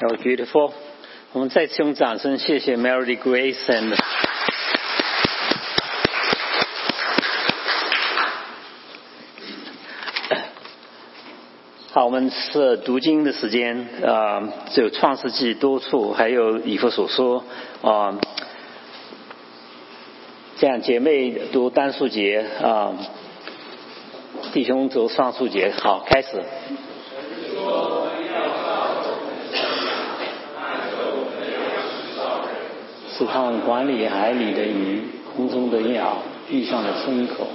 how beautiful. 我们再次用掌声谢谢 Melody Grace and 好，我们是读经的时间，呃，就创世纪多处，还有以弗所说，啊、这样姐妹读单数节，啊、弟兄读双数节。好，开始。是他们管理海里的鱼、空中的鸟、地上的牲口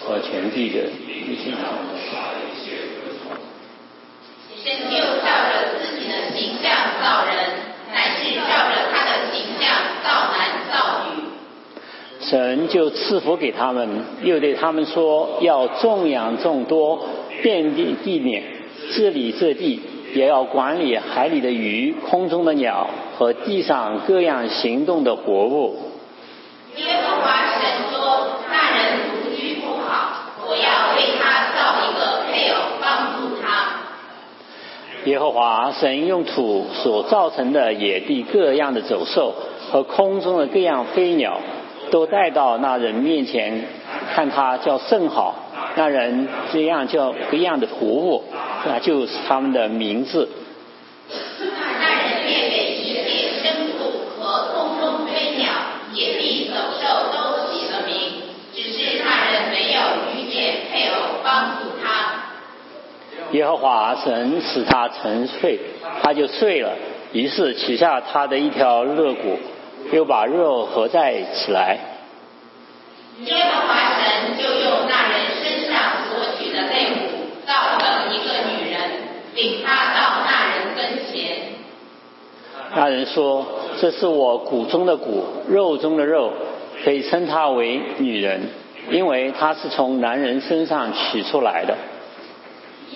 和全地的一切上的。神就照着自己的形象造人，乃是照着他的形象造男造女。神就赐福给他们，又对他们说：要种养众多，遍地地面，治理这地，也要管理海里的鱼、空中的鸟和地上各样行动的活物。耶和华神说：“那人独居不好，我要为他造一个配偶帮助他。耶和华神用土所造成的野地各样的走兽和空中的各样飞鸟，都带到那人面前，看他叫甚好。那人这样叫各样的活物，那就是他们的名字。那人便给一切牲畜和空中飞鸟、野地走兽都起了名，只是那人没有遇见配偶帮助他。耶和华神使他沉睡，他就睡了。于是取下他的一条肋骨，又把肉合在起来。耶和华神就用那人身上所取的肋骨造成一个女人，领他到那人跟前。那人说：“这是我骨中的骨，肉中的肉，可以称她为女人，因为她是从男人身上取出来的。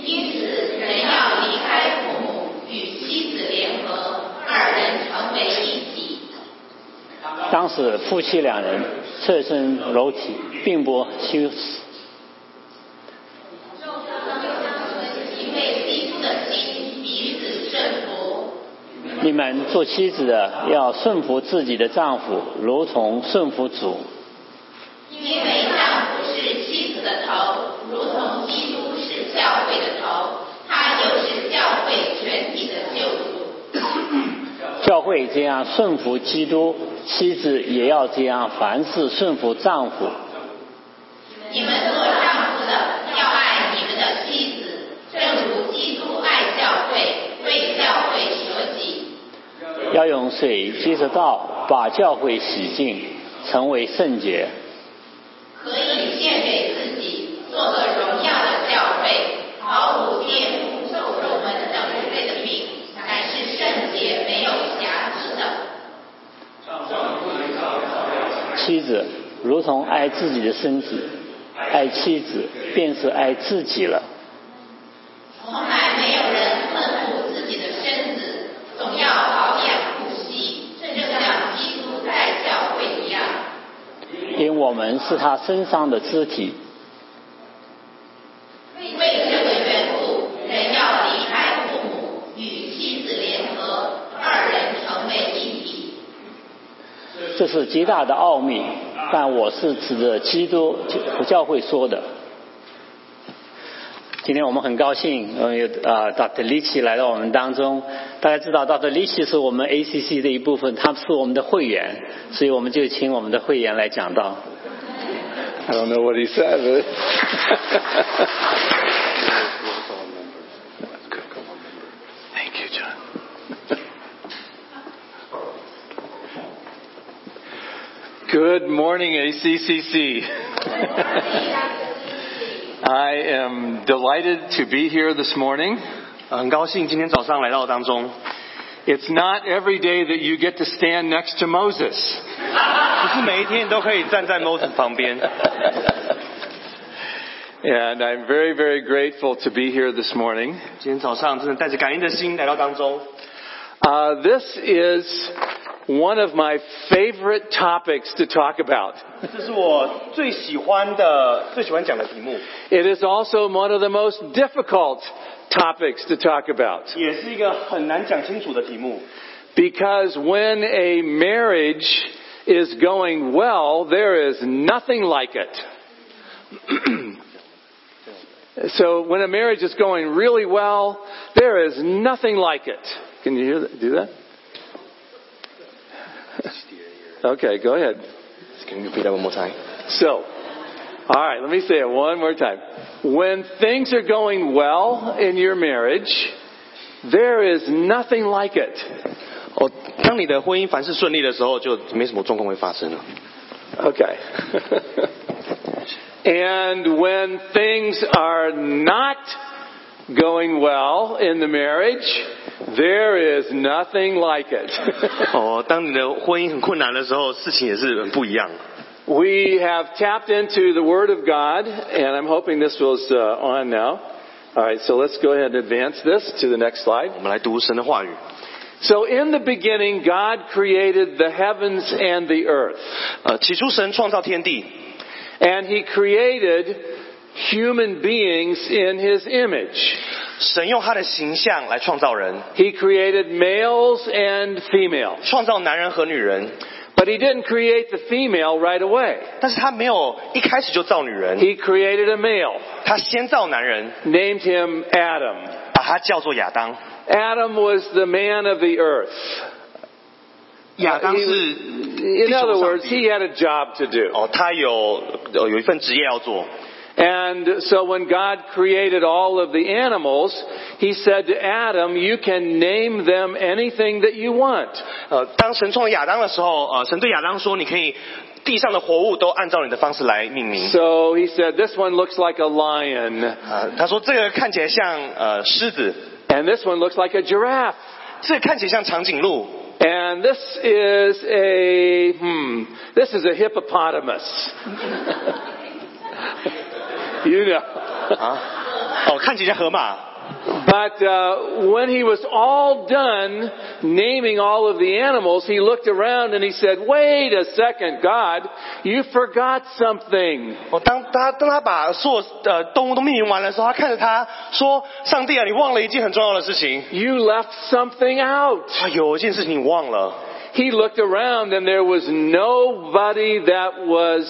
因此，人要离开父母，与妻子联合，二人成为一体。当时夫妻两人侧身裸体，并不羞耻。因为基督的心彼此顺服。你们做妻子的要顺服自己的丈夫，如同顺服主。因为丈夫是妻子的头，如同基督是教会的头，他又是教会全体的救主。教会这样顺服基督，妻子也要这样凡事顺服丈夫。你们做丈夫的要爱你们的妻子，正如基督爱教会，为教会舍己。要用水接着道，把教会洗净，成为圣洁。可以献给自己，做个荣耀的教会，毫无玷污、受肉门等类的病，乃是圣洁、没有瑕疵的。妻子如同爱自己的身体，爱妻子便是爱自己了。从来没有人恨恶自己的身子，总要保养护惜，正像基督在教会一样。因为我们是他身上的肢体。为这个缘故，人要离开父母，与妻子联合，二人成为一体。这是极大的奥秘，但我是指着基督教会说的。今天我们很高兴，呃，有啊，Dr. l i c h 来到我们当中。大家知道，Dr. l i c h 是我们 ACC 的一部分，他是我们的会员，所以我们就请我们的会员来讲道。I don't know what he said. Good morning, ACCC. I am delighted to be here this morning. 很高兴今天早上来到当中， It's not every day that you get to stand next to Moses. 不是每一天都可以站在 Moses 旁边。 And I'm very, very grateful to be here this morning. 今天早上真的带着感恩的心来到当中。 Uh, this is one of my favorite topics to talk about. it is also one of the most difficult topics to talk about. Because when a marriage is going well, there is nothing like it. so when a marriage is going really well, there is nothing like it. Can you hear that? do that? Okay, go ahead. Can you repeat that one more time? So, all right, let me say it one more time. When things are going well in your marriage, there is nothing like it. 哦，当你的婚姻凡事顺利的时候，就没什么状况会发生了。 Okay. and when things are not going well in the marriage, there is nothing like it. 哦，当你的婚姻很困难的时候，事情也是很不一样。 we have tapped into the Word of God, and I'm hoping this was uh, on now. All right, so let's go ahead and advance this to the next slide. 我们来读神的话语。 So in the beginning, God created the heavens and the earth. 呃，起初神创造天地， And He created human beings in His image. 神用他的形象来创造人， He created males and females. 创造男人和女人。 But He didn't create the female right away. 但是他没有一开始就造女人， He created a male, 他先造男人， named him Adam. 把他叫做亚当。 Adam was the man of the earth. 亚当 He 是 was- in other words, he had a job to do. 哦，他有有有一份职业要做。 And so when God created all of the animals, He said to Adam, you can name them anything that you want. 呃，当神创造亚当的时候，呃，神对亚当说：“你可以地上的活物都按照你的方式来命名。 So He said, this one looks like a lion, 呃，他说这个看起来像呃狮子， and this one looks like a giraffe. 这个看起来像长颈鹿， And this is a, hmm, this is a hippopotamus. you know. 啊，哦，看起来像河马。 But uh, when he was all done naming all of the animals, he looked around and he said, Wait a second, God, you forgot something. 哦，当他当他把所有呃动物都命名完的时候，他看着他说：“上帝啊，你忘了一件很重要的事情。 You left something out. 啊，有一件事情你忘了。 He looked around and there was nobody that was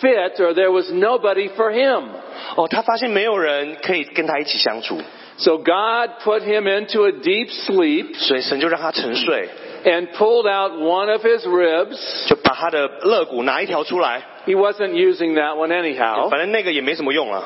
fit or there was nobody for him. 哦，他发现没有人可以跟他一起相处， So God put him into a deep sleep 所以神就让他沉睡， and pulled out one of his ribs. 就把他的肋骨拿一条出来， He wasn't using that one anyhow. 反正那个也没什么用啊。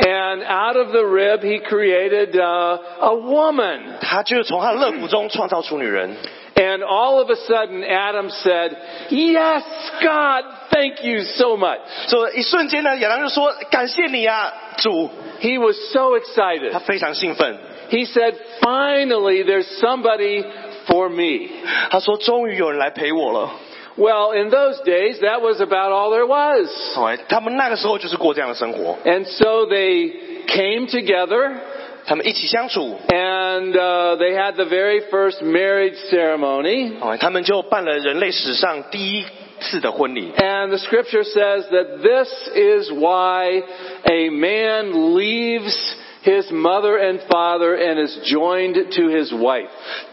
And out of the rib, he created uh, a woman. 他就从他的肋骨中创造出女人。 And all of a sudden, Adam said, Yes, God, thank you so much. 所以一瞬间呢，亚当就说：“感谢你啊，主。 He was so ” excited. 他非常兴奋， He said, Finally, there's somebody for me. 他说：“终于有人来陪我了。 Well, in those days, that was about all there was. ”哦，他们那个时候就是过这样的生活， And so they came together 他们一起相处， and uh, they had the very first marriage ceremony. 哦，他们就办了人类史上第一 次的婚礼。 And the scripture says that this is why a man leaves his mother and father and is joined to his wife.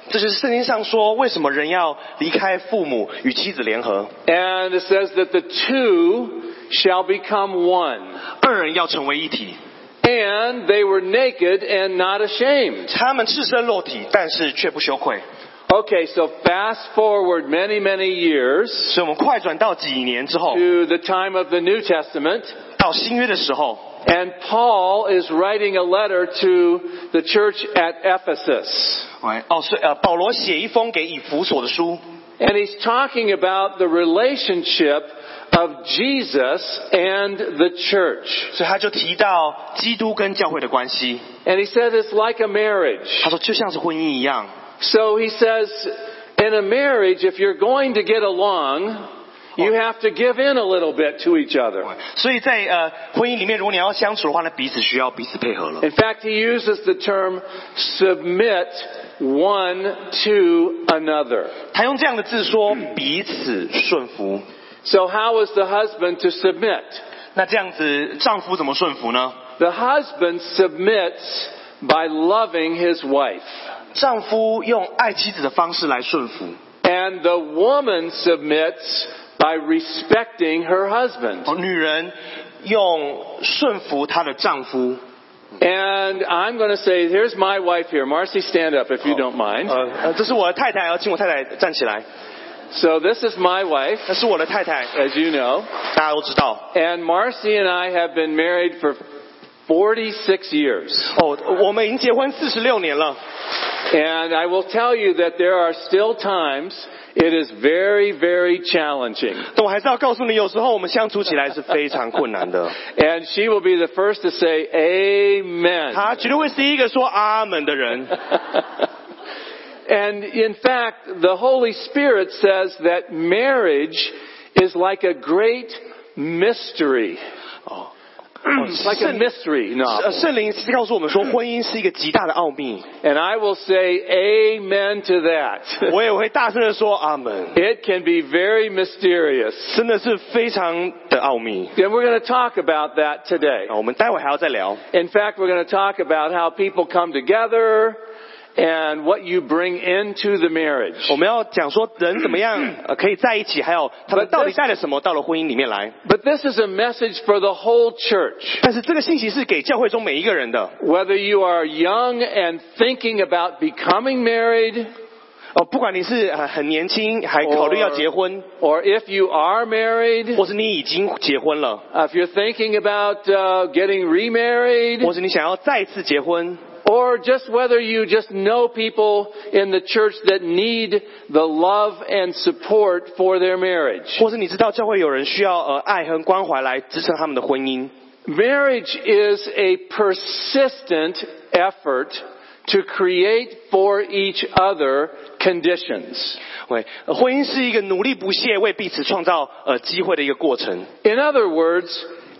这就是圣经上说，为什么人要离开父母与妻子联合， And it says that the two shall become one. 二人要成为一体。 And they were naked and not ashamed. 他们赤身裸体，但是却不羞愧。 Okay, so fast forward many, many years 所以我们快转到几年之后， to the time of the New Testament. 到新约的时候， And Paul is writing a letter to the church at Ephesus. 哦，所以呃，保罗写一封给以弗所的书， And he's talking about the relationship of Jesus and the church. 所以他就提到基督跟教会的关系。 And he says it's like a marriage. 他说就像是婚姻一样， So he says, in a marriage, if you're going to get along, you have to give in a little bit to each other. 所以在呃婚姻里面，如果你要相处的话，那彼此需要彼此配合了。 In fact, he uses the term submit one to another. 他用这样的字说彼此顺服。 So how is the husband to submit? 那这样子，丈夫怎么顺服呢？ The husband submits by loving his wife. 丈夫用爱妻子的方式来顺服， And the woman submits by respecting her husband. 哦，女人用顺服她的丈夫。 And I'm going to say, here's my wife here. Marcy, stand up if you don't mind. 呃呃，这是我的太太，要请我太太站起来。 So this is my wife, 那是我的太太， as you know. 大家都知道。 And Marcy and I have been married for 46 years. 哦，我们已经结婚四十六年了。 And I will tell you that there are still times it is very, very challenging. 但我还是要告诉你，有时候我们相处起来是非常困难的。 And she will be the first to say, Amen. 他绝对会是一个说阿门的人。 and in fact, the Holy Spirit says that marriage is like a great mystery. 哦， It's like a mystery 呃 novel. 圣灵是告诉我们说，婚姻是一个极大的奥秘。 And I will say amen to that. 我也会大声的说阿门， It can be very mysterious. 真的是非常的奥秘。 And we're going to talk about that today. 啊，我们待会还要再聊。 In fact, we're going to talk about how people come together and what you bring into the marriage. 我们要讲说人怎么样呃可以在一起，还有他们到底带了什么到了婚姻里面来。 But this is a message for the whole church. 但是这个信息是给教会中每一个人的 Whether you are young and thinking about becoming married, 哦，不管你是呃很年轻还考虑要结婚， or if you are married, 或是你已经结婚了， uh, if you're thinking about uh, getting remarried, 或是你想要再次结婚， or just whether you just know people in the church that need the love and support for their marriage. 或是你知道教会有人需要呃爱和关怀来支撑他们的婚姻。 Marriage is a persistent effort to create for each other conditions. 对，呃婚姻是一个努力不懈为彼此创造呃机会的一个过程。 In other words,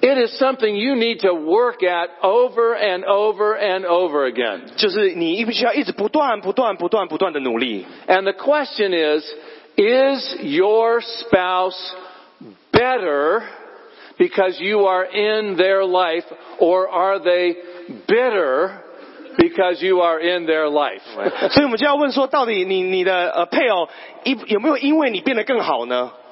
it is something you need to work at over and over and over again. 就是你必须要一直不断、不断、不断、不断的努力。 And the question is, is your spouse better because you are in their life or are they bitter because you are in their life? 所以我们就要问说，到底你你的呃配偶一有没有因为你变得更好呢？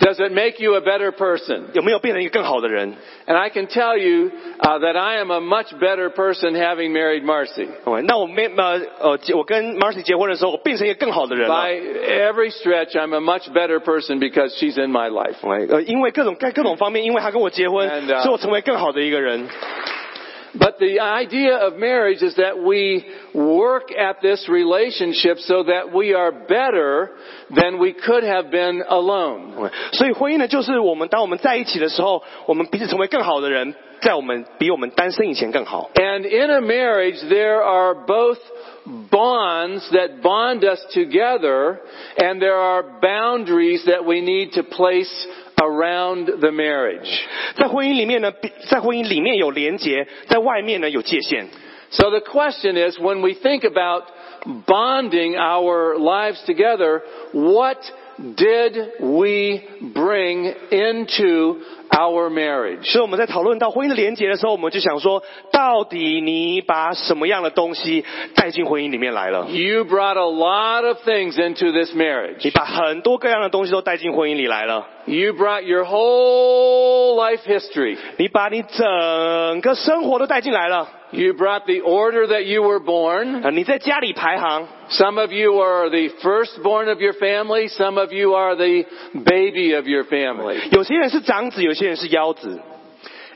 Does it make you a better person? 有没有变成一个更好的人？ And I can tell you uh, that I am a much better person having married Marcy. 对那我没呃呃，结我跟 Marcy 结婚的时候，我变成一个更好的人了。 By every stretch, I'm a much better person because she's in my life. 对呃，因为各种各各种方面，因为他跟我结婚 And, uh, 所以我成为更好的一个人。 But the idea of marriage is that we work at this relationship so that we are better than we could have been alone. 对所以婚姻呢，就是我们当我们在一起的时候，我们彼此成为更好的人，在我们比我们单身以前更好。 And in a marriage, there are both bonds that bond us together, and there are boundaries that we need to place around the marriage. 在婚姻里面呢，比在婚姻里面有连结，在外面呢有界限。 So the question is, when we think about bonding our lives together, what did we bring into our marriage? 所以我们在讨论到婚姻的连结的时候，我们就想说，到底你把什么样的东西带进婚姻里面来了？You brought a lot of things into this marriage. 你把很多各样的东西都带进婚姻里来了。You brought your whole life history. 你把你整个生活都带进来了。You brought the order that you were born. 啊，你在家里排行， Some of you are the firstborn of your family. Some of you are the baby of your family. 有些人是长子，有些人是腰子。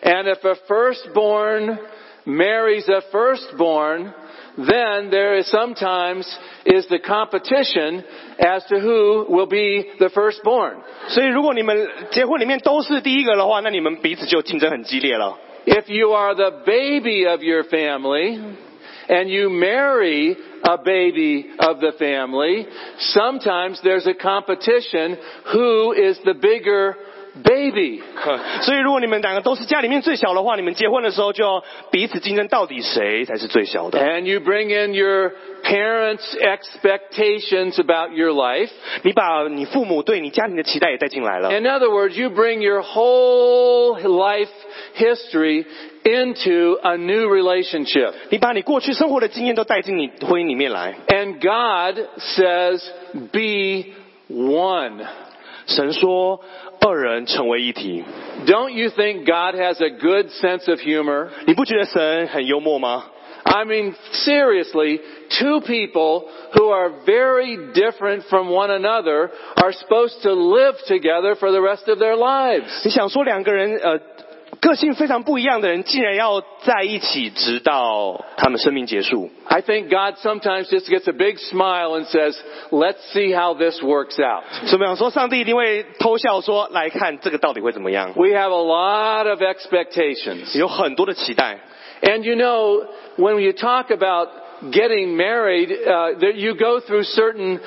And if a firstborn marries a firstborn, then there is sometimes is the competition as to who will be the firstborn. 所以，如果你们结婚里面都是第一个的话，那你们彼此就竞争很激烈了。 If you are the baby of your family and you marry a baby of the family, sometimes there's a competition who is the bigger baby. 所以如果你们两个都是家里面最小的话，你们结婚的时候就要彼此竞争，到底谁才是最小的？ And you bring in your parents' expectations about your life. 你把你父母对你家庭的期待也带进来了。 In other words, you bring your whole life history into a new relationship. 你把你过去生活的经验都带进你婚姻里面来。 And God says, be one. 神说二人成为一体， Don't you think God has a good sense of humor? 你不觉得神很幽默吗？ I mean, seriously, two people who are very different from one another are supposed to live together for the rest of their lives. 你想说两个人呃 个性非常不一样的人，竟然要在一起，直到他们生命结束？ I think God sometimes just gets a big smile and says, let's see how this works out. 所以我想说，上帝一定会偷笑说：“来看这个到底会怎么样 We have a lot of expectations.？” 有很多的期待。 And you know, when you talk about getting married, uh, that you go through certain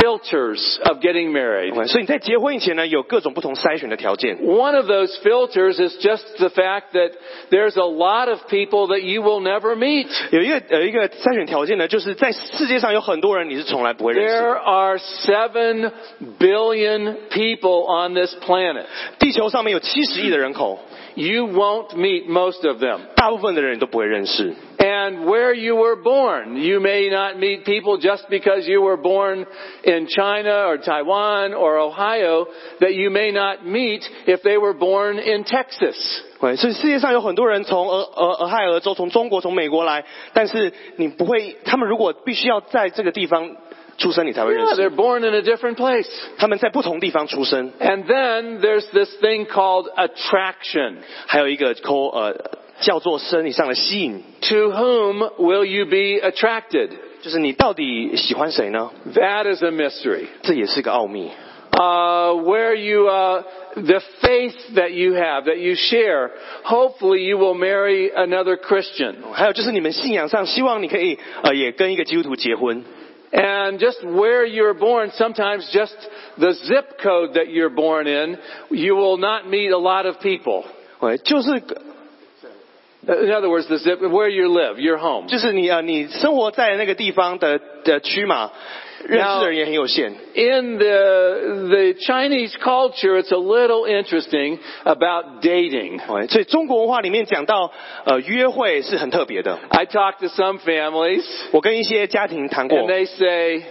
filters of getting married. 所以你在结婚以前呢，有各种不同筛选的条件。 One of those filters is just the fact that there's a lot of people that you will never meet. 有一个呃一个筛选条件呢，就是在世界上有很多人你是从来不会认识 There 的。 are seven billion people on this planet. 地球上面有七十亿的人口， You won't meet most of them. 大部分的人你都不会认识。 And where you were born, you may not meet people just because you were born in China or Taiwan or Ohio that you may not meet if they were born in Texas. 对，所以世界上有很多人从俄俄俄亥俄州、从中国、从美国来，但是你不会，他们如果必须要在这个地方出生，你才会认 Yeah, 识。 they're born in a different place. 他们在不同地方出生， And then there's this thing called attraction. 还有一个扣呃 叫做生理上的吸引， To whom will you be attracted? 就是你到底喜欢谁呢？ That is a mystery. 这也是个奥秘。 Uh, where you, uh, the faith that you have, that you share, hopefully you will marry another Christian. 还有就是你们信仰上，希望你可以呃也跟一个基督徒结婚。 And just where you're born, sometimes just the zip code that you're born in, you will not meet a lot of people. 对，就是 In other words, the zip, where you live, your home. 就是你呃你生活在那个地方的的区嘛，认识的人也很有限。 In the, the Chinese culture, it's a little interesting about dating. 对，所以中国文化里面讲到呃约会是很特别的。 I talked to some families, 我跟一些家庭谈过 and，they say,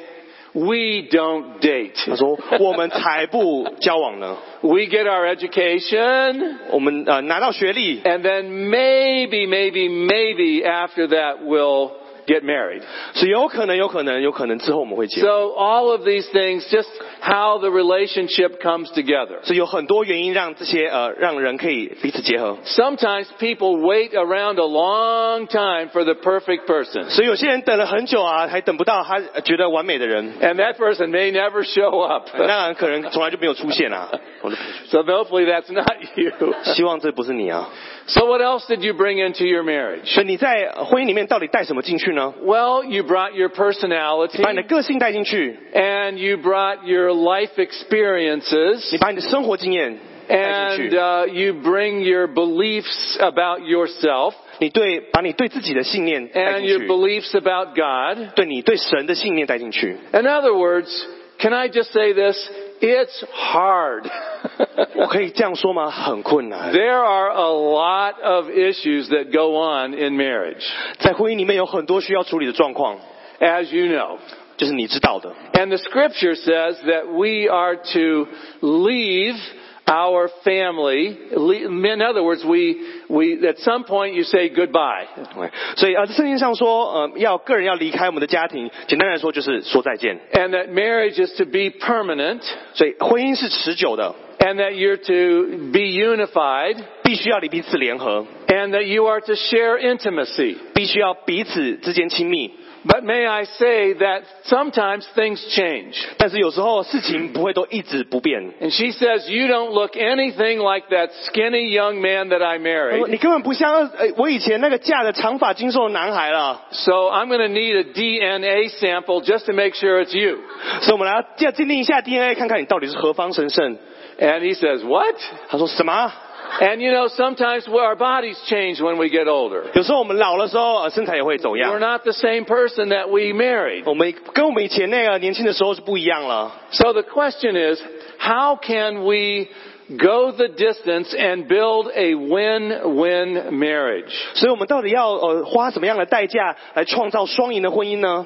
we don't date. 他说我们才不交往呢， We get our education, 我们呃拿到学历， and then maybe, maybe, maybe after that we'll get married. 是有可能有可能有可能之后我们会结婚。 So all of these things, just how the relationship comes together. 所以有很多原因让这些呃让人可以彼此结合。 Sometimes people wait around a long time for the perfect person. 所以有些人等了很久啊，还等不到他呃觉得完美的人， And that person may never show up. 当然可能从来就没有出现啊。我的 So hopefully that's not you. 希望这不是你啊。 So what else did you bring into your marriage? 所以你在婚姻里面到底带什么进去 呢？ Well, you brought your personality 把你的个性带进去， and you brought your life experiences 你把你的生活经验带进 and 去， uh, you bring your beliefs about yourself 你对把你对自己的信念带 and 进 your 去， beliefs about God. 对你对神的信念带进去。 In other words, can I just say this? It's hard. 我可以这样说吗？很困难。 there are a lot of issues that go on in marriage, 在婚姻里面有很多需要处理的状况， as you know. 就是你知道的。 And the scripture says that we are to leave our family. le- In other words, we, we, at some point you say goodbye. 对所以呃，圣经上说，呃，要个人要离开我们的家庭，简单来说就是说再见。 And that marriage is to be permanent. 所以婚姻是持久的， And that you're to be unified. 必须要彼此联合， And that you are to share intimacy. 必须要彼此之间亲密。 But may I say that sometimes things change. 但是有时候事情不会都一直不变。 And she says, you don't look anything like that skinny young man that I 他说 married. 你根本不像呃我以前那个嫁的长发精瘦的男孩了， So I'm going to need a DNA sample just to make sure it's you. 所以我们来要鉴定一下 DNA，看看你到底是何方神圣。 And he says, what? 他说什么？ And you know, sometimes our bodies change when we get older. 有时候我们老的时候，呃身材也会走 We're 样。 not the same person that we married. 我们跟我们以前那个年轻的时候是不一样了。 So the question is, how can we go the distance and build a win-win marriage? 所以我们到底要呃花什么样的代价来创造双赢的婚姻呢？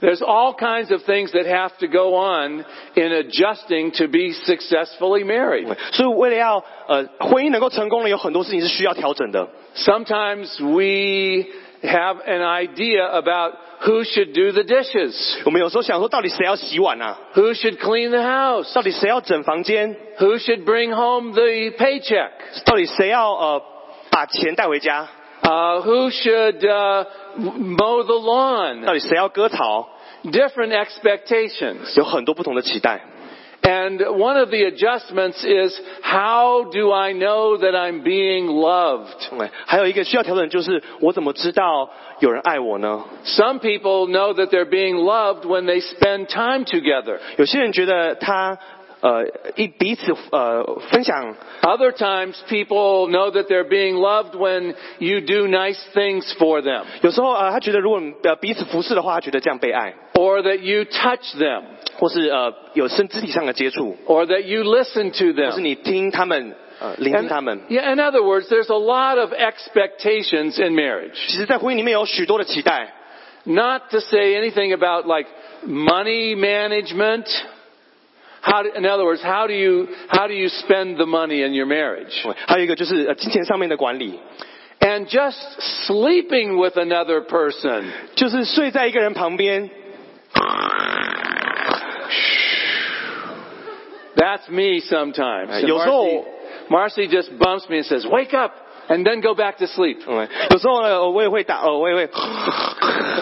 There's all kinds of things that have to go on in adjusting to be successfully married. 所以为了要呃婚姻能够成功呢，有很多事情是需要调整的。 Sometimes we have an idea about who should do the dishes, 我们有时候想说，到底谁要洗碗啊？ who should clean the house, 到底谁要整房间？ who should bring home the paycheck, 到底谁要呃把钱带回家？ uh, who should uh, mow the 到 lawn. 底谁要割草？ Different expectations. 有很多不同的期待。 And one of the adjustments is how do I know that I'm being loved? 对还有一个需要调整就是，我怎么知道有人爱我呢？ Some people know that they're being loved when they spend time together. 有些人觉得他 呃一彼此呃分享， Other times people know that they're being loved when you do nice things for them 有时候呃他觉得如果呃彼此服侍的话，他觉得这样被爱， or that you touch them 或是呃有身肢体上的接触， or that you listen to 或是 them. 你听他们呃聆听他们。 yeah, in other words, there's a lot of expectations in marriage. 其实，在婚姻里面有许多的期待， Not to say anything about like money management. How do, in other words, how do you how do you spend the money in your marriage? 还有一个就是呃金钱上面的管理， And just sleeping with another person. 就是睡在一个人旁边。 That's me sometimes. And 有时候- Marcy, Marcy just bumps me and says, "Wake up," and then go back to sleep. 嗯，有时候呢，我也会打，呃，我也会，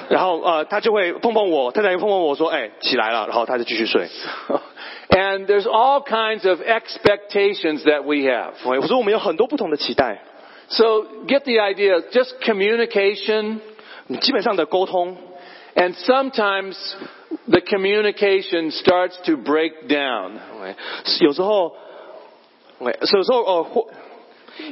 然后呃，他就会碰碰我，太太会碰碰我说，哎，起来了，然后他就继续睡。 And there's all kinds of expectations that we have. 我说我们有很多不同的期待， So get the idea, just communication, 你基本上的沟通， and sometimes the communication starts to break down. 有时候，有时候呃，或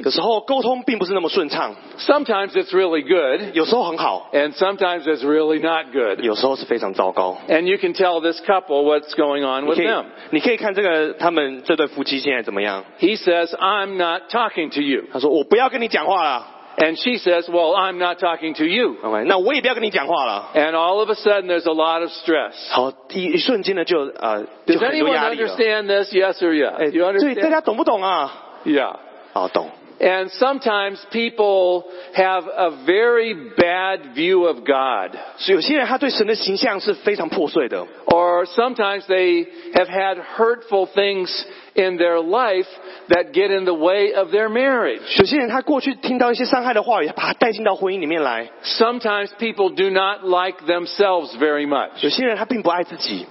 有时候沟通并不是那么顺畅， Sometimes it's really good, 有时候很好， and sometimes it's really not good. 有时候是非常糟糕。 And you can tell this couple what's going on 你 with 可以 them. 你可以看这个他们这对夫妻现在怎么样？ He says, I'm not talking to you. 他说我不要跟你讲话了， And she says, well, I'm not talking to you. OK，那我也不要跟你讲话了。 And all of a sudden there's a lot of stress. 好，一一瞬间呢就呃就 Does 很多 anyone 压力了。 understand this? Yes or yes? 哎， You 对，大 understand? 家懂不懂啊？ Yeah. 好，懂。 And sometimes people have a very bad view of God. 所以有些人他对神的形象是非常破碎的， Or sometimes they have had hurtful things in their life that get in the way of their marriage. 有些人他过去听到一些伤害的话语，他把他带进到婚姻里面来。 Sometimes people do not like themselves very much. 有些人他并不爱自己，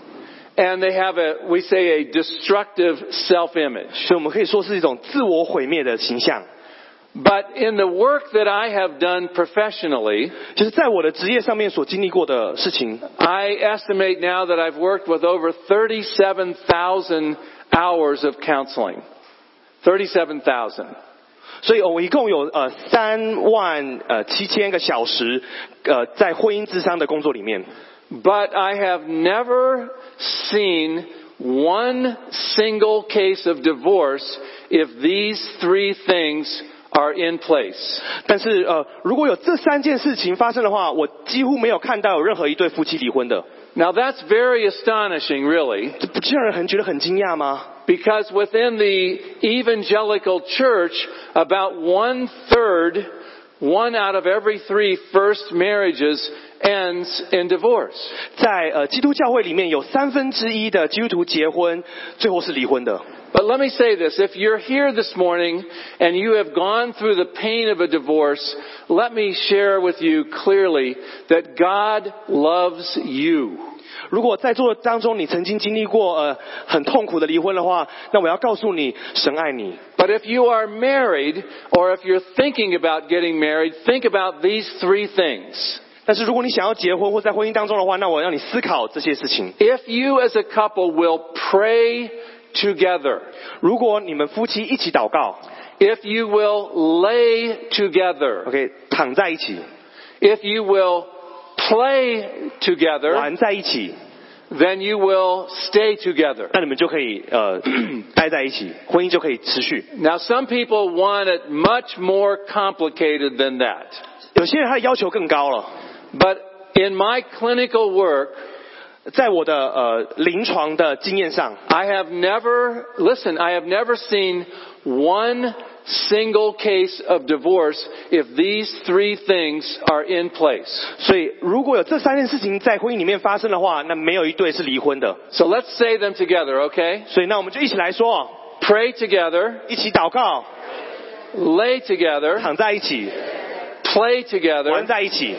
And they have a, we say a destructive self-image. 所以我们可以说是一种自我毁灭的形象。 But in the work that I have done professionally, 就是在我的职业上面所经历过的事情， I estimate now that I've worked with over 37,000 hours of counseling. 37,000. 所以我一共有呃三万呃七千个小时呃在婚姻智商的工作里面， But I have never seen one single case of divorce if these three things are in place. 但是呃如果有这三件事情发生的话，我几乎没有看到有任何一对夫妻离婚的， Now that's very astonishing, really, 这不是让人很觉得很惊讶吗？ because within the evangelical church, about one third, one out of every three first marriages ends in divorce. 在呃基督教会里面有三分之一的基督徒结婚最后是离婚的。 But let me say this. If you're here this morning and you have gone through the pain of a divorce, let me share with you clearly that God loves you. 如果在座当中你曾经经历过呃很痛苦的离婚的话，那我要告诉你，神爱你。 But if you are married or if you're thinking about getting married, think about these three things. 但是如果你想要结婚或在婚姻当中的话，那我让你思考这些事情。 If you as a couple will pray together, 如果你们夫妻一起祷告 if you will lay together, ，OK，躺在一起， if you will play together, 玩在一起， then you will stay together. 那你们就可以呃待在一起，婚姻就可以持续。 Now some people want it much more complicated than that. 有些人他的要求更高了， But in my clinical work, 在我的呃临床的经验上， I have never, listen, I have never seen one single case of divorce if these three things are in place. 所以如果有这三件事情在婚姻里面发生的话，那没有一对是离婚的。 So let's say them together, okay? 所以那我们就一起来说， Pray together, 一起祷告， lay together, 躺在一起， play together, 玩在一起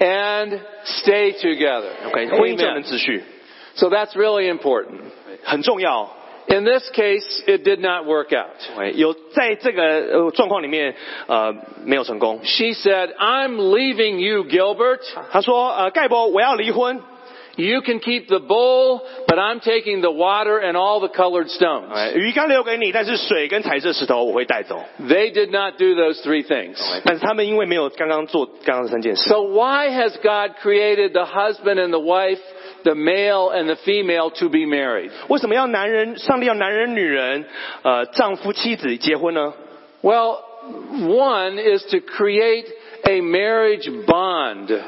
and stay together. OK，婚姻就能 Amen. 持续， So that's really important. 很重要。 In this case, it did not work out. OK，有在这个呃状况里面呃没有成功。 She said, I'm leaving you, Gilbert. 他说呃盖博我要离婚， You can keep the bowl, but I'm taking the water and all the colored stones. 哎鱼竿留给你，但是水跟彩色石头我会带走。 They did not do those three things. 但是他们因为没有刚刚做刚刚的三件事， So why has God created the husband and the wife, the male and the female to be married? 为什么要男人上帝要男人女人呃丈夫妻子结婚呢？ Well, one is to create a marriage bond.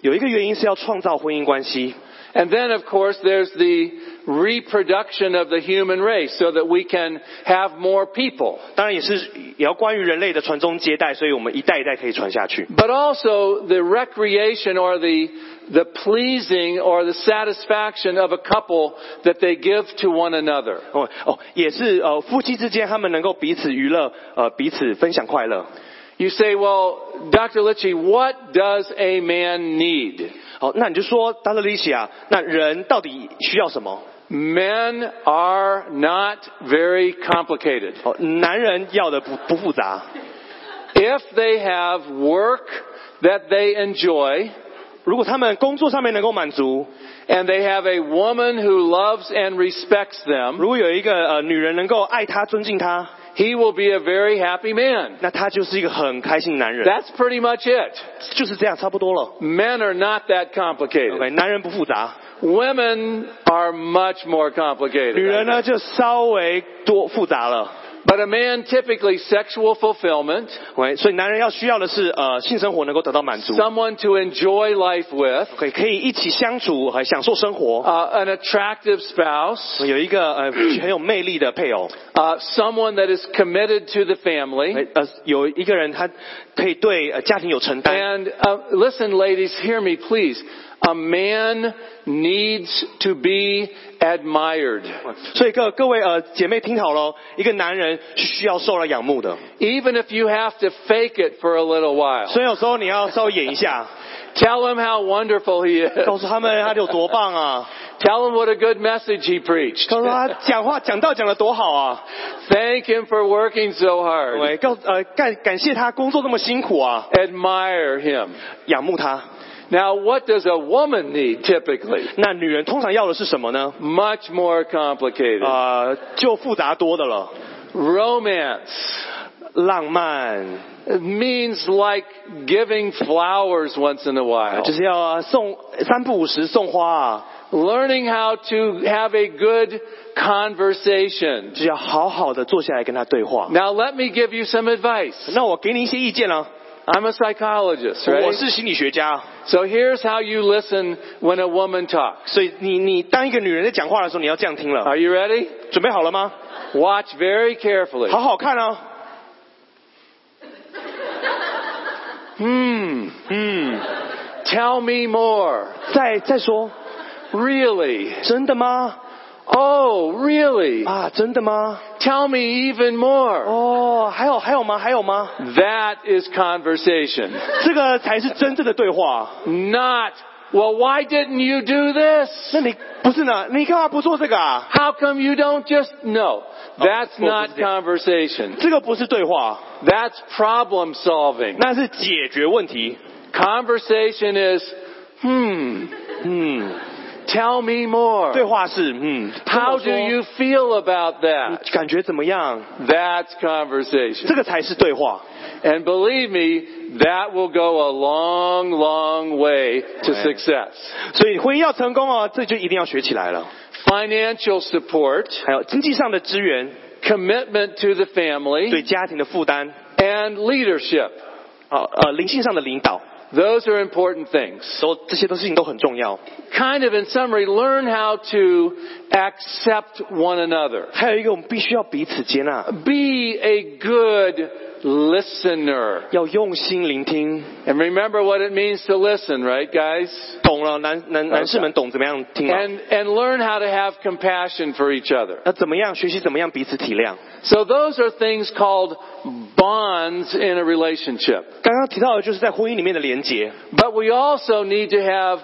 有一个原因是要创造婚姻关系， And then, of course, there's the reproduction of the human race so that we can have more people. 当然也是也要关于人类的传宗接代，所以我们一代一代可以传下去。 But also the recreation or the, the pleasing or the satisfaction of a couple that they give to one another. 哦哦，也是呃夫妻之间他们能够彼此娱乐，呃彼此分享快乐。 You say, well, Dr. Litchi, what does a man need? 好，那你就说，达勒利西啊，那人到底需要什么？ Men are not very complicated. 哦，男人要的不不复杂， If they have work that they enjoy, 如果他们工作上面能够满足， and they have a woman who loves and respects them, 如果有一个呃女人能够爱他、尊敬他， he will be a very happy man. 那他就是一个很开心的男人。 That's pretty much it. 就是这样，差不多了。 Men are not that complicated. OK，男人不复杂， Women are much more complicated. 女人呢就稍微多复杂了。 But a man typically sexual fulfillment, OK，所以男人要需要的是呃性生活能够得到满足， someone to enjoy life with, OK，可以一起相处还享受生活， uh, an attractive spouse, 有一个呃很有魅力的配偶， uh, someone that is committed to the family. 呃有一个人他可以对呃家庭有承担。 And uh, listen, ladies, hear me, please. A man needs to be admired. 所以各各位呃姐妹听好了，一个男人是需要受到仰慕的， Even if you have to fake it for a little while. 所以有时候你要稍微演一下， Tell him how wonderful he 告 is. 诉他们他有多棒啊， Tell him what a good message he preached. 告诉他讲话讲道讲的多好啊， Thank him for working so hard. 对，告呃感感谢他工作那么辛苦啊， Admire him. 仰慕他。 Now, what does a woman need typically? 那女人通常要的是什么呢？ Much more complicated. 呃，就复杂多的了， Romance. 浪漫 It means like giving flowers once in a while. 就是要啊送三不五时送花啊， Learning how to have a good conversation. 就是要好好的坐下来跟他对话。 Now let me give you some advice. 那我给你一些意见啊， I'm a psychologist, 我 right? 是心理学家， So here's how you listen when a woman talks. 所以你你当一个女人在讲话的时候，你要这样听了。 Are you ready? 准备好了吗？ Watch very carefully. 好好看啊。 Hmm. 嗯， Tell me more. 再再说， Really? 真的吗？ Oh, really? 啊，真的吗？ Tell me even more. 哦，还有还有吗？还有吗？ That is conversation. 这个才是真正的对话。 Not, well, why didn't you do this? 那你不是呢？你干嘛不做这个啊？ How come you don't just, no. That's well, not yeah. conversation. 这个不是对话， That's problem solving. 那是解决问题。 Conversation is, hmm, 嗯， tell me more. 对话是嗯， How 跟 do 我说 you feel about 你 that? 感觉怎么样？ That's conversation. 这个才是对话。 And believe me, that will go a long, long way to Right. success. 所以婚姻要成功哦，这就一定要学起来了。 Financial support, 还有经济上的支援， commitment to the 对 family, 家庭的负担， and leadership. 啊呃灵性上的领导， Those are important things. 都这些都事情都很重要。 Kind of in summary, learn how to accept one another. 还有一个，我们必须要彼此接纳， Be a good listener. 要用心聆听。 And remember what it means to listen, right, guys? 懂了，男男男士们懂怎么样听了， And, and learn how to have compassion for each other. 要怎么样学习怎么样彼此体谅。 So those are things called bonds in a relationship. 刚刚提到的就是在婚姻里面的连结， But we also need to have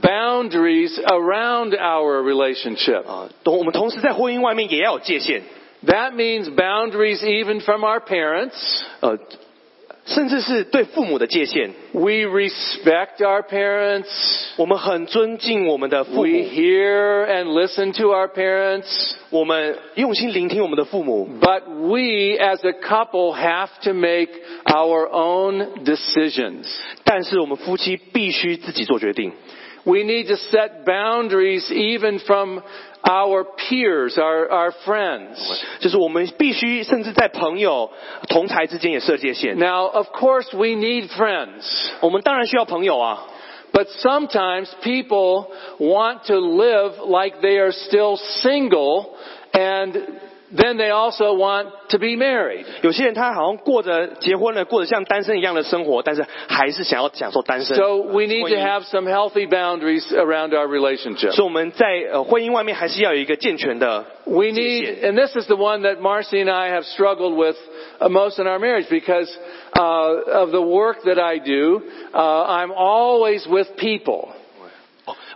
boundaries around our relationship. 啊，懂。我们同时在婚姻外面也要有界限， That means boundaries even from our parents. 呃，甚至是对父母的界限。 We respect our parents. 我们很尊敬我们的父 We 母， hear and listen to our parents. 我们用心聆听我们的父母， But we as a couple have to make our own decisions. 但是我们夫妻必须自己做决定。 We need to set boundaries even from our peers, our, our friends. 就是我们必须，甚至在朋友、同才之间也设界限。 Now, of course, we need friends. 我们当然需要朋友啊， But sometimes people want to live like they are still single and then they also want to be married. 有些人他好像过着结婚了，过着像单身一样的生活，但是还是想要享受单身。 So we need 婚 to 姻 have some healthy boundaries around our relationship. 所以我们在呃婚姻外面还是要有一个健全的 We need, and this is the one that Marcy and I have struggled with uh, most in our marriage because uh, of the work that I do. Uh, I'm always with people.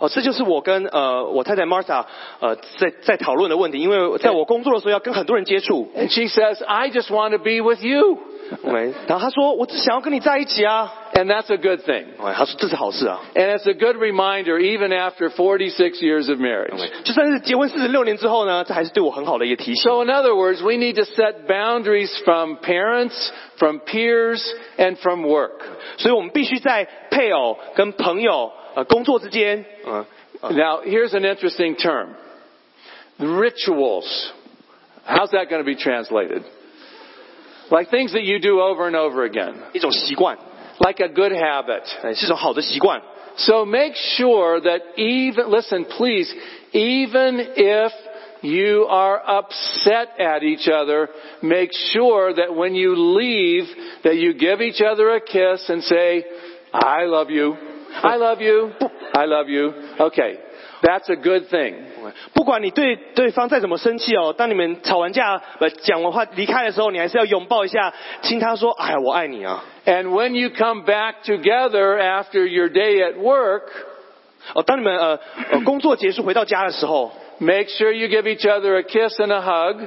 哦，这就是我跟呃我太太 Martha 呃在在讨论的问题，因为在我工作的时候要跟很多人接触， And she says, I just want to be with you. 喂，然后她说我只想要跟你在一起啊， And that's a good thing. 喂，她说这是好事啊， And it's a good reminder even after 46 years of marriage. 就算是结婚四十六年之后呢，这还是对我很好的一个提醒。 So in other words, we need to set boundaries from parents, from peers, and from work. 所以我们必须在配偶跟朋友 呃工作之间，嗯、 Now, here's an interesting term. Rituals. How's that going to be translated? Like things that you do over and over again. 一种习惯， Like a good habit. 呃是一种好的习惯。 So make sure that even, listen please, even if you are upset at each other, make sure that when you leave, that you give each other a kiss and say, I love you. I love you. I love you. Okay. That's a good thing. 不管你对对方再怎么生气哦，当你们吵完架、呃讲完话离开的时候，你还是要拥抱一下，亲他说：“哎呀，我爱你啊 And when you come back together after your day at work, 哦，当你们呃呃工作结束回到家的时候， make sure you give each other a kiss and a hug.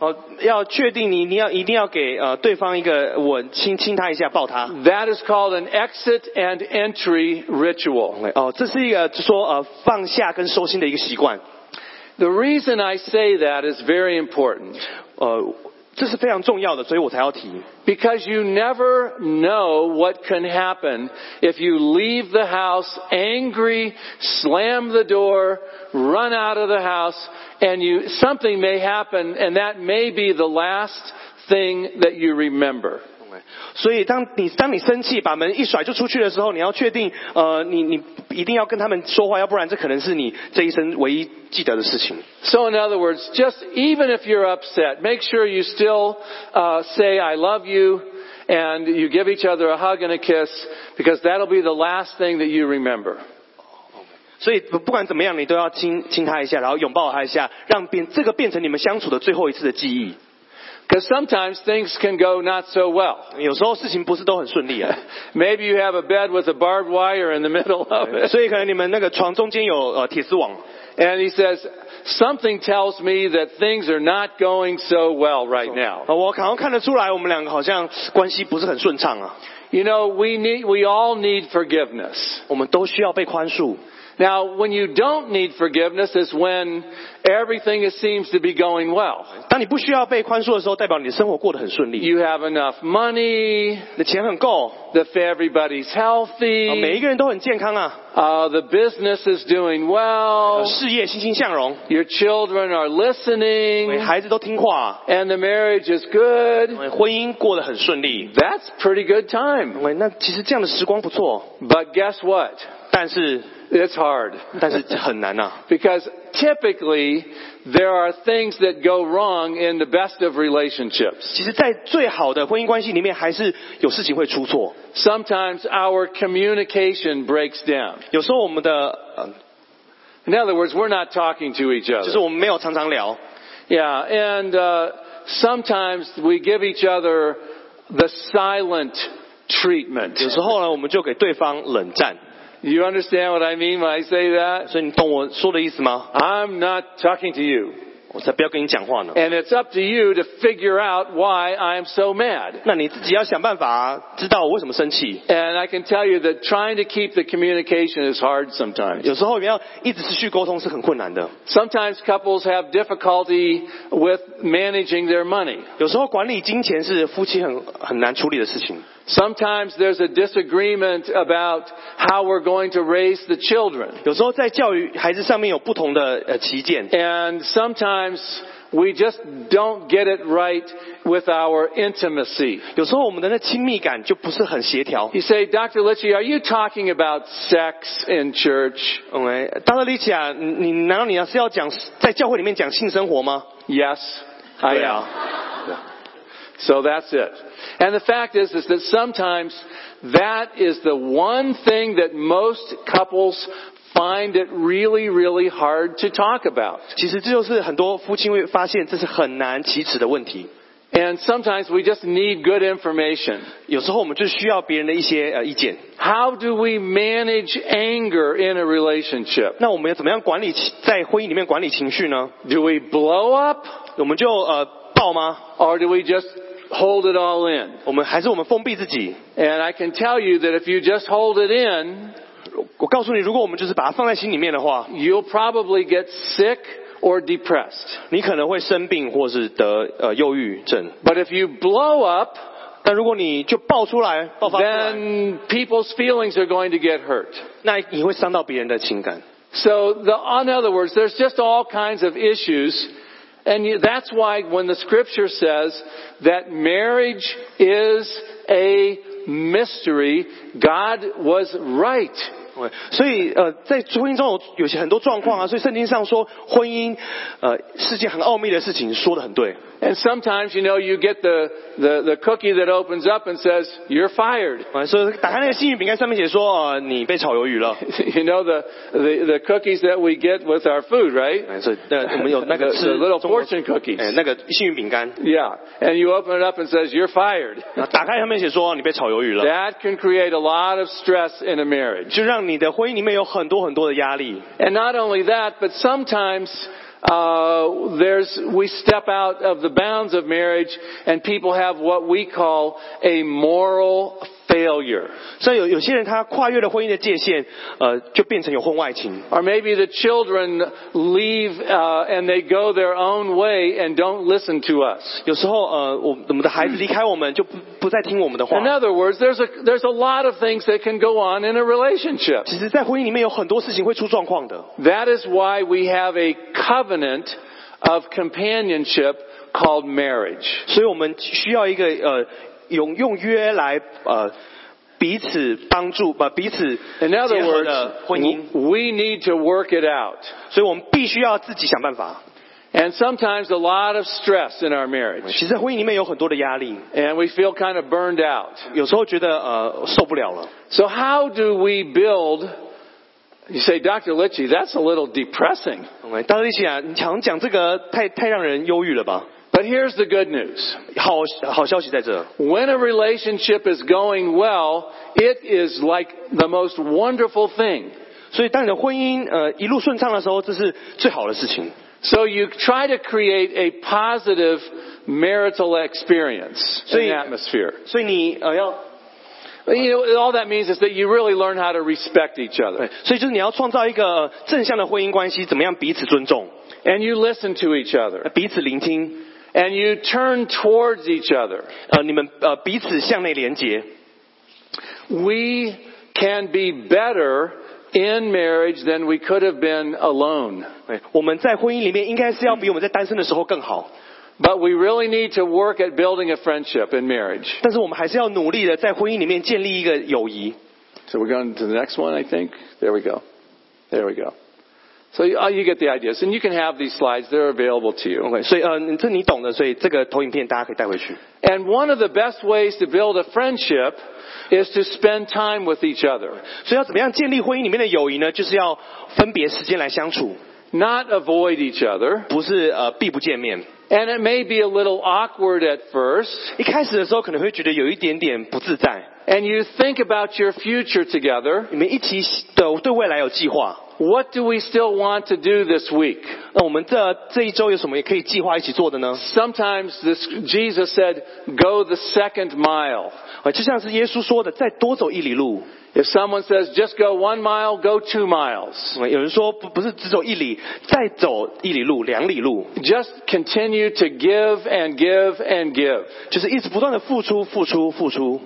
哦，要确定你一定要一定要给呃对方一个吻，亲亲他一下，抱他。 That is called an exit and entry ritual. 哦，这是一个就说呃放下跟收心的一个习惯。 The reason I say that is very important 呃， 这是非常重要的，所以我才要提。 because you never know what can happen if you leave the house angry, slam the door, run out of the house, and you, something may happen and that may be the last thing that you remember. 所以当你当你生气把门一甩就出去的时候，你要确定呃你你 一定要跟他们说话，要不然这可能是你这一生唯一记得的事情。 So in other words, just even if you're upset, make sure you still uh, say I love you and you give each other a hug and a kiss because that'll be the last thing that you remember. 所以不不管怎么样，你都要亲亲他一下，然后拥抱他一下，让变这个变成你们相处的最后一次的记忆。 Because sometimes things can go not so well. 有时候事情不是都很顺利啊， Maybe you have a bed with a barbed wire in the middle of it. 所以可能你们那个床中间有呃铁丝网， And he says, something tells me that things are not going so well right now. 呃我好像看得出来，我们两个好像关系不是很顺畅啊。 You know, we need, we all need forgiveness. 我们都需要被宽恕。 Now, when you don't need forgiveness is when everything is, seems to be going well. 当你不需要被宽恕的时候，代表你的生活过得很顺利， You have enough money, 你的钱很够， the, everybody's 呃每 healthy, 一个人都很健康啊， uh, the business is doing 呃 well, 事业欣欣向荣， your children are listening, 孩子都听话， and the marriage is good. 呃婚姻过得很顺利。 That's pretty good time. 喂，那其实这样的时光不错， But guess what? 但是 It's hard. 但是很难啊， Because typically there are things that go wrong in the best of relationships. 其实，在最好的婚姻关系里面，还是有事情会出错。 Sometimes our communication breaks down. 有时候我们的呃， In other words, we're not talking to each 就是 other. 我们没有常常聊， Yeah, and uh, sometimes we give each other the silent treatment. 有时候呢，我们就给对方冷战。 You understand what I mean when I say that? 所以你懂我说的意思吗？ I'm not talking to you. 我才不要跟你讲话呢。 And it's up to you to figure out why I'm so mad. 那你自己要想办法知道我为什么生气。 And I can tell you that trying to keep the communication is hard sometimes. 有时候你要一直持续沟通是很困难的。 Sometimes couples have difficulty with managing their money. 有时候管理金钱是夫妻很很难处理的事情。 Sometimes there's a disagreement about how we're going to raise the children. 有时候在教育孩子上面有不同的呃旗舰。 And sometimes we just don't get it right with our intimacy. 有时候我们的那亲密感就不是很协调。 You say, Dr. Litchi, are you talking about sex in church? 嗯，哎，大特丽奇啊，你你难道你要是要讲在教会里面讲性生活吗？ Yes, I 对 am. 啊， So that's it. And the fact is, is that sometimes that is the one thing that most couples find it really, really hard to talk about. 其实这就是很多夫妻会发现这是很难启齿的问题。 And sometimes we just need good information. 有时候我们就需要别人的一些呃意见。 How do we manage anger in a relationship? 那我们要怎么样管理情在婚姻里面管理情绪呢？ Do we blow up 我们就呃爆吗？ or do we just hold it all in? 我们还是我们封闭自己？ And I can tell you that if you just hold it in, 我告诉你，如果我们就是把它放在心里面的话， you'll probably get sick or depressed. 你可能会生病或是得呃忧郁症。 But if you blow up, 但如果你就爆出来、爆发出来， then people's feelings are going to get hurt. 那你会伤到别人的情感。 So, the, in other words, there's just all kinds of issues. And you, that's why when the scripture says that marriage is a mystery, God was right. 对所以呃，在婚姻中有有些很多状况啊，所以圣经上说婚姻呃是件很奥秘的事情，说的很对。And sometimes, you know, you get the, the, the cookie that opens up and says, you're fired. 啊，所以打开那个幸运饼干上面写说呃你被炒鱿鱼了。 you know, the, the, the cookies that we get with our food, right? 哎，所以呃我们有那 The, 个 the 吃 little 中国 fortune cookies. 哎那个幸运饼干， Yeah. And you open it up and says, you're fired. 然后打开上面写说你被炒鱿鱼了， That can create a lot of stress in a marriage. 就让你的婚姻里面有很多很多的压力。 And not only that, but sometimes uh, there's we step out of the bounds of marriage, and people have what we call a moral failure. 所以有有些人他跨越了婚姻的界限，呃，就变成有婚外情。 Or maybe the children leave uh, and they go their own way and don't listen to us. 有时候呃，我我们的孩子离开我们，就不不再听我们的话 In。other words, there's a there's a lot of things that can go on in a relationship. 其实，在婚姻里面有很多事情会出状况的。 That is why we have a covenant of companionship called marriage. 所以我们需要一个呃， 用用约来呃彼此帮助，把彼此 In other 结合 words, 的婚姻。 w- we need to work it out. 所以我们必须要自己想办法。 And sometimes a lot of stress in our marriage. 其实，在婚姻里面有很多的压力， And we feel kind of burned out. 有时候觉得呃受不了了。 So how do we build? You say, Dr. Litchi, that's a little depressing. 嗯大家一起啊，你常讲这个太太让人忧郁了吧？ But here's the good news. 好好消息在这， When a relationship is going well, it is like the most wonderful thing. 所以当你的婚姻呃一路顺畅的时候，这是最好的事情。 So you try to create a positive marital experience, So an you- atmosphere. 所以你呃要 You know, all that means is that you really learn how to respect each 对 other. ，所以就是你要创造一个呃正向的婚姻关系，怎么样彼此尊重， And you listen to each other. 彼此聆听， And you turn towards each other. 呃你们呃彼此向内连接。 We can be better in marriage than we could have been alone. 对，我们在婚姻里面应该是要比我们在单身的时候更好， But we really need to work at building a friendship in marriage. 但是我们还是要努力的在婚姻里面建立一个友谊。 So we're going to the next one, I think. There we go. There we go. So you, uh, you get the ideas. And you can have these slides. They're available to you. OK，所以呃你这你懂的，所以这个投影片大家可以带回去。 And one of the best ways to build a friendship is to spend time with each other. 所以要怎么样建立婚姻里面的友谊呢？就是要分别时间来相处， Not avoid each other. 不是呃避不见面。 And it may be a little awkward at first. 一开始的时候可能会觉得有一点点不自在， And you think about your future together. 你们一起的对未来有计划。 What do we still want to do this week? 那我们这这一周有什么也可以计划一起做的呢？ Sometimes this, Jesus said, go the second mile. 呃，就像是耶稣说的，再多走一里路。 If someone says, just go one mile, go two miles. 呃有人说不不是只走一里，再走一里路、两里路， Just continue to give and give and give. 就是一直不断的付出、付出、付出。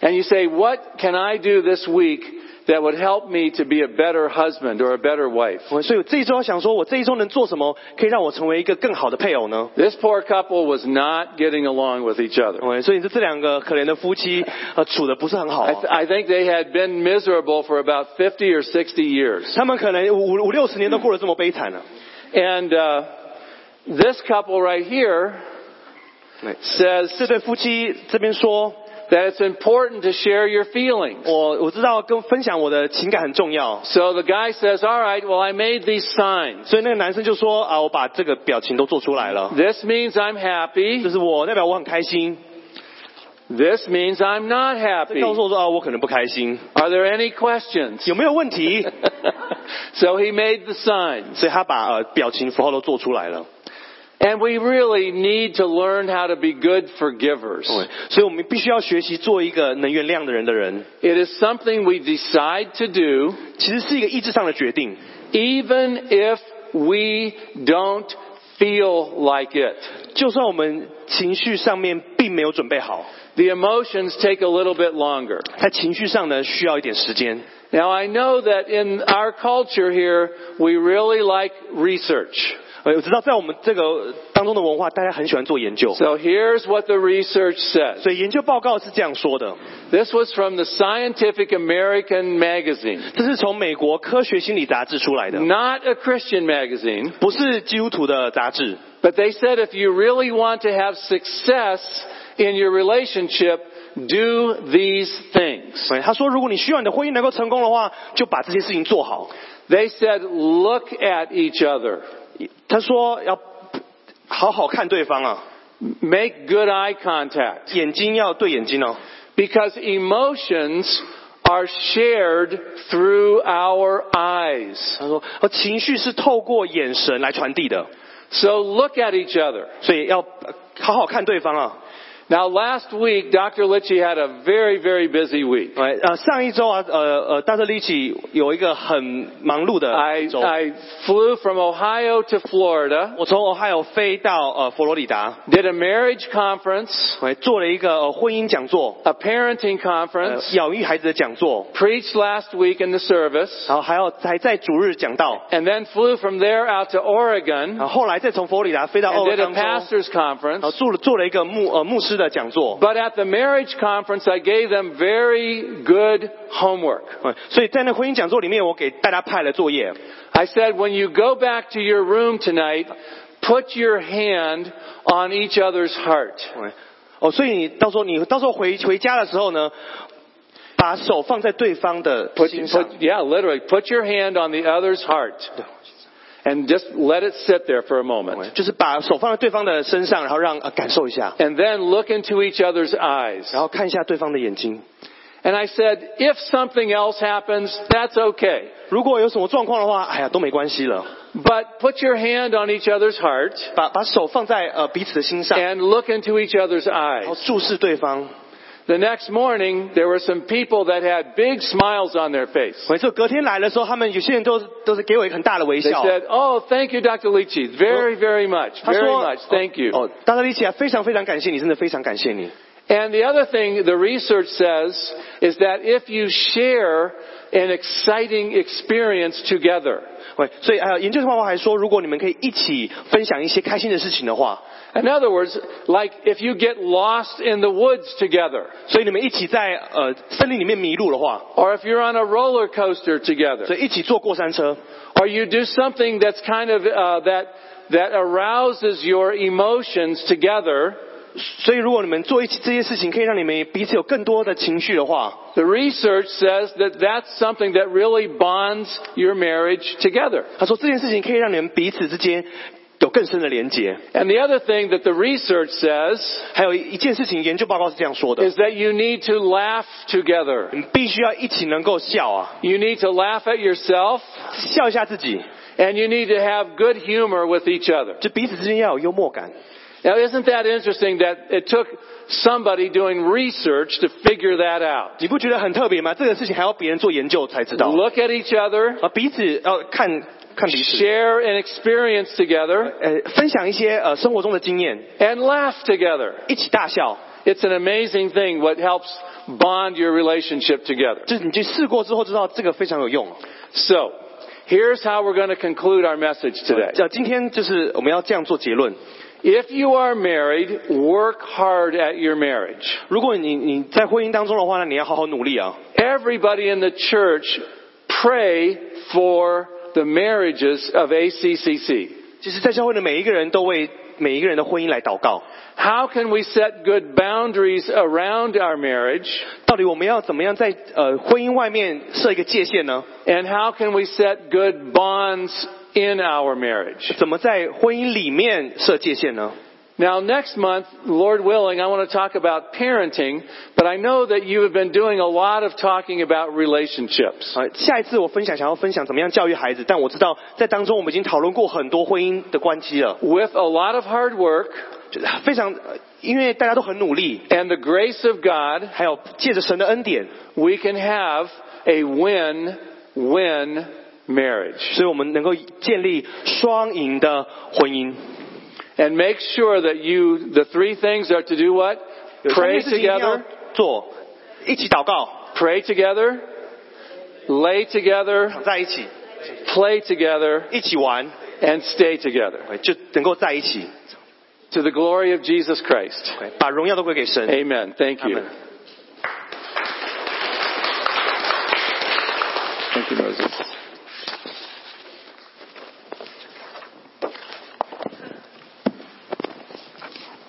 And you say, what can I do this week that would help me to be a better husband or a better wife? 我所以我这一周想说，我这一周能做什么，可以让我成为一个更好的配偶呢？ This poor couple was not getting along with each other. 对，所以这这两个可怜的夫妻，呃，处的不是很好、 I, th- I think they had been miserable for about 50 or 60 years. 他们可能五五六十年都过得这么悲惨了。 And uh, this couple right here 对 says 这对夫妻这边说， that it's important to share your feelings. 我我知道跟分享我的情感很重要， So the guy says, all right, well, I made these signs. 所以那个男生就说啊，我把这个表情都做出来了， This means I'm 就 happy. 是我代表我很开心， This means I'm not 这 happy. 告诉我说啊，我可能不开心， Are there any questions? 有没有问题？ so he made the signs. 所以他把呃表情符号都做出来了。 And we really need to learn how to be good forgivers. 对，所以我们必须要学习做一个能原谅的人的人， It is something we decide to do 其实是一个意志上的决定， even if we don't feel like it. 就算我们情绪上面并没有准备好， The emotions take a little bit longer. 在情绪上呢需要一点时间。 Now I know that in our culture here, we really like research. 呃，我知道在我们这个当中的文化，大家很喜欢做研究， So here's what the research says. 所以研究报告是这样说的。 This was from the Scientific American magazine, 这是从美国科学心理杂志出来的， not a Christian magazine. 不是基督徒的杂志。 But they said if you really want to have success in your relationship, do these things. 对，他说，如果你需要你的婚姻能够成功的话，就把这些事情做好。 They said look at each other. 他说要好好看对方啊，Make good eye contact. 眼睛要对眼睛哦，Because emotions are shared through our eyes. 他说，呃情绪是透过眼神来传递的，So look at each other. 所以要呃好好看对方啊。Now last week, Dr. Litchi had a very, very busy week. 对，呃，上一周啊，呃呃，大特利奇有一个很忙碌的 I, 周， I flew from Ohio to Florida, 我从 Ohio 飞到呃佛罗里达， did a marriage conference, 对，做了一个、呃、婚姻讲座， a parenting 呃 conference, 养育孩子的讲座， preached last week in the service, 然后还要还在主日讲道， and then flew from there out to Oregon 然后后来再从佛罗里达飞到 and 奥 did 勒 a 冈州， pastor's 然后 conference. 做了做了一个牧呃牧师 的讲座， But at the marriage conference, I gave them very good homework. 嗯，所以在那婚姻讲座里面，我给大家派了作业， I said, when you go back to your room tonight, put your hand on each other's heart. 哦，所以你到时候你到时候回回家的时候呢，把手放在对方的 Put, 心上 put, yeah, literally, put your hand on the other's heart. And just let it sit there for a moment. 就是把手放在对方的身上，然后让呃感受一下， And then look into each other's eyes. 然后看一下对方的眼睛。 And I said, if something else happens, that's okay. 如果有什么状况的话，哎呀都没关系了， But put your hand on each other's heart 把把手放在呃彼此的心上， and look into each other's 然后 eyes. 注视对方。 The next morning, there were some people that had big smiles on their face. 没错，隔天来的时候，他们有些人都都是给我一个很大的微 They 笑。 said, oh, thank you, Dr. Lychee. Very, very much. 他 Very 说 much. Thank you. 哦，大家一起来，非常非常感谢你，真的非常感谢你。 And the other thing the research says is that if you share an exciting experience together, 喂，所以呃，研究的方法还说，如果你们可以一起分享一些开心的事情的话， in other words, like if you get lost in the woods together, 所以你们一起在呃森林里面迷路的话， or if you're on a roller coaster 所 together, 以一起坐过山车， or you do something that's kind of uh, that that arouses your emotions together, 所以如果你们做一起这些事情，可以让你们彼此有更多的情绪的话， the research says that that's something that really bonds your marriage together. 他说这件事情可以让你们彼此之间有更深的连结。 And the other thing that the research says 还有一件事情，研究报告是这样说的： is that you need to laugh together. 你们必须要一起能够笑啊， You need to laugh at yourself 笑一下自己， and you need to have good humor with each other. 就彼此之间要有幽默感。 Now, isn't that interesting that it took somebody doing research to figure that out? 你不觉得很特别吗？这个事情还要别人做研究才知道。 Look at each other, 啊，彼此要看看彼此， share an experience together, 呃，分享一些呃生活中的经验， and laugh together. 一起大笑。 It's an amazing thing what helps bond your relationship together. 就是你去试过之后知道这个非常有用。 So, here's how we're going to conclude our message today. 呃，今天就是我们要这样做结论。 If you are married, work hard at your marriage. 如果你你在婚姻当中的话呢，你要好好努力啊。 Everybody in the church pray for the marriages of ACCC. 其实，在教会的每一个人都为每一个人的婚姻来祷告。 How can we set good boundaries around our marriage? 到底我们要怎么样在呃婚姻外面设一个界限呢？ And how can we set good bonds in our marriage? 怎么在婚姻里面设界限呢？ Now, next month, Lord willing, I want to talk about parenting, but I know that you have been doing a lot of talking about relationships. 啊，下一次我分享想要分享怎么样教育孩子，但我知道在当中我们已经讨论过很多婚姻的关系了， With a lot of hard work 就是非常，呃因为大家都很努力， and the grace of God, 还有借着神的恩典， we can have a win-win marriage. 所以我们能够建立双赢的婚姻。 And make sure that you, the three things are to do what? 有三 Pray 件事情一定要 together, 做，一起祷告， pray together, lay together, 躺在一起， play together, 一起玩， and stay together. 就能够在一起， To the glory of Jesus Christ. 把荣耀都归给神。 Amen. Thank you. Amen.